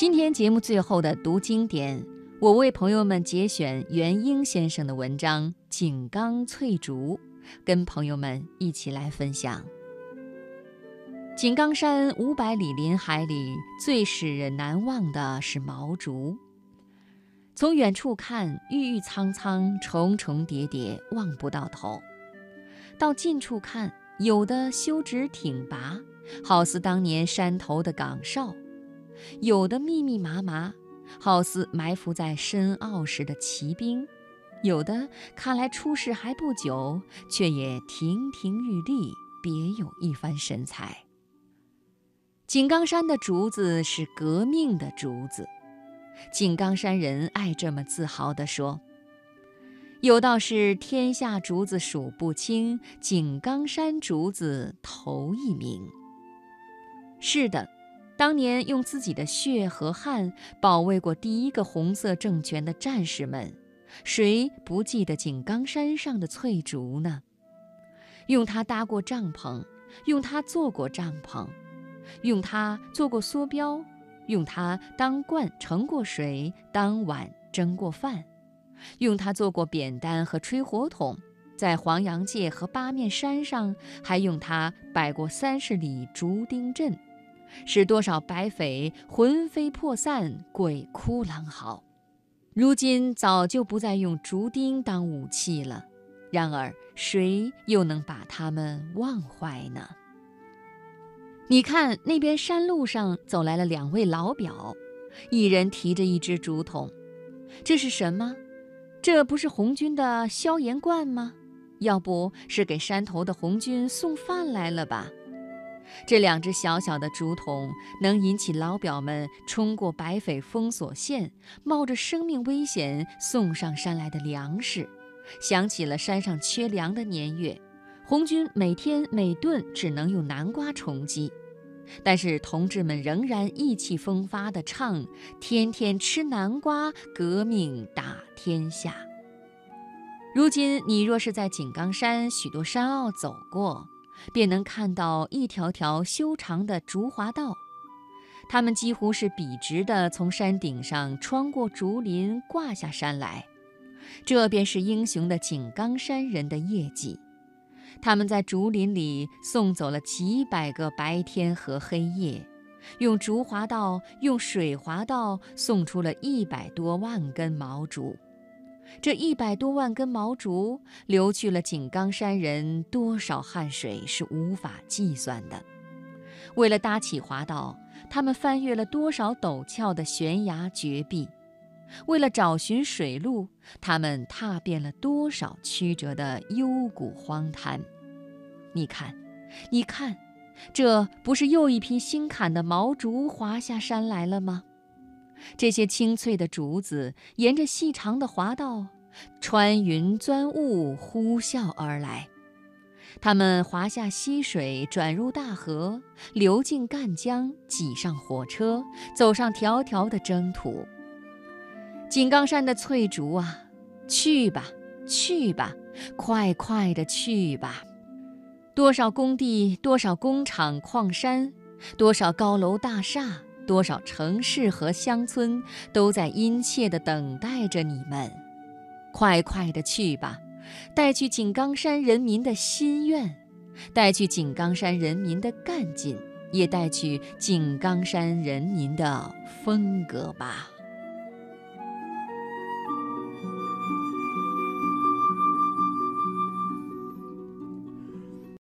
今天节目最后的读经典，我为朋友们节选元英先生的文章《井冈翠竹》，跟朋友们一起来分享。井冈山五百里林海里，最使人难忘的是毛竹。从远处看，郁郁苍苍，重重叠叠，望不到头；到近处看，有的修直挺拔，好似当年山头的岗哨；有的密密麻麻，好似埋伏在深坳时的骑兵；有的看来出世还不久，却也亭亭玉立，别有一番神采。井冈山的竹子是革命的竹子，井冈山人爱这么自豪地说：“有道是天下竹子数不清，井冈山竹子头一名。”是的，当年用自己的血和汗保卫过第一个红色政权的战士们，谁不记得井冈山上的翠竹呢？用它搭过帐篷，用它做过帐篷。用它做过梭镖，用它当罐盛过水，当碗蒸过饭，用它做过扁担和吹火筒，在黄洋界和八面山上还用它摆过三十里竹钉阵，使多少白匪魂飞魄散，鬼哭狼嚎。如今早就不再用竹钉当武器了，然而谁又能把它们忘怀呢？你看，那边山路上走来了两位老表，一人提着一只竹筒，这是什么？这不是红军的消炎罐吗？要不是给山头的红军送饭来了吧？这两只小小的竹筒能引起老表们冲过白匪封锁线，冒着生命危险送上山来的粮食。想起了山上缺粮的年月，红军每天每顿只能用南瓜充饥。但是同志们仍然意气风发地唱：“天天吃南瓜，革命打天下。”如今你若是在井冈山许多山坳走过，便能看到一条条修长的竹华道，它们几乎是笔直地从山顶上穿过竹林挂下山来，这便是英雄的井冈山人的业绩。他们在竹林里送走了几百个白天和黑夜，用竹滑道、用水滑道送出了一百多万根毛竹。这一百多万根毛竹流去了井冈山人多少汗水是无法计算的。为了搭起滑道，他们翻越了多少陡峭的悬崖绝壁；为了找寻水路，他们踏遍了多少曲折的幽谷荒滩。你看，你看，这不是又一批新砍的毛竹滑下山来了吗？这些青翠的竹子沿着细长的滑道，穿云钻雾，呼啸而来。它们滑下溪水，转入大河，流进赣江，挤上火车，走上迢迢的征途。井冈山的翠竹啊，去吧，去吧，快快的去吧！多少工地，多少工厂、矿山，多少高楼大厦，多少城市和乡村，都在殷切地等待着你们。快快地去吧，带去井冈山人民的心愿，带去井冈山人民的干劲，也带去井冈山人民的风格吧。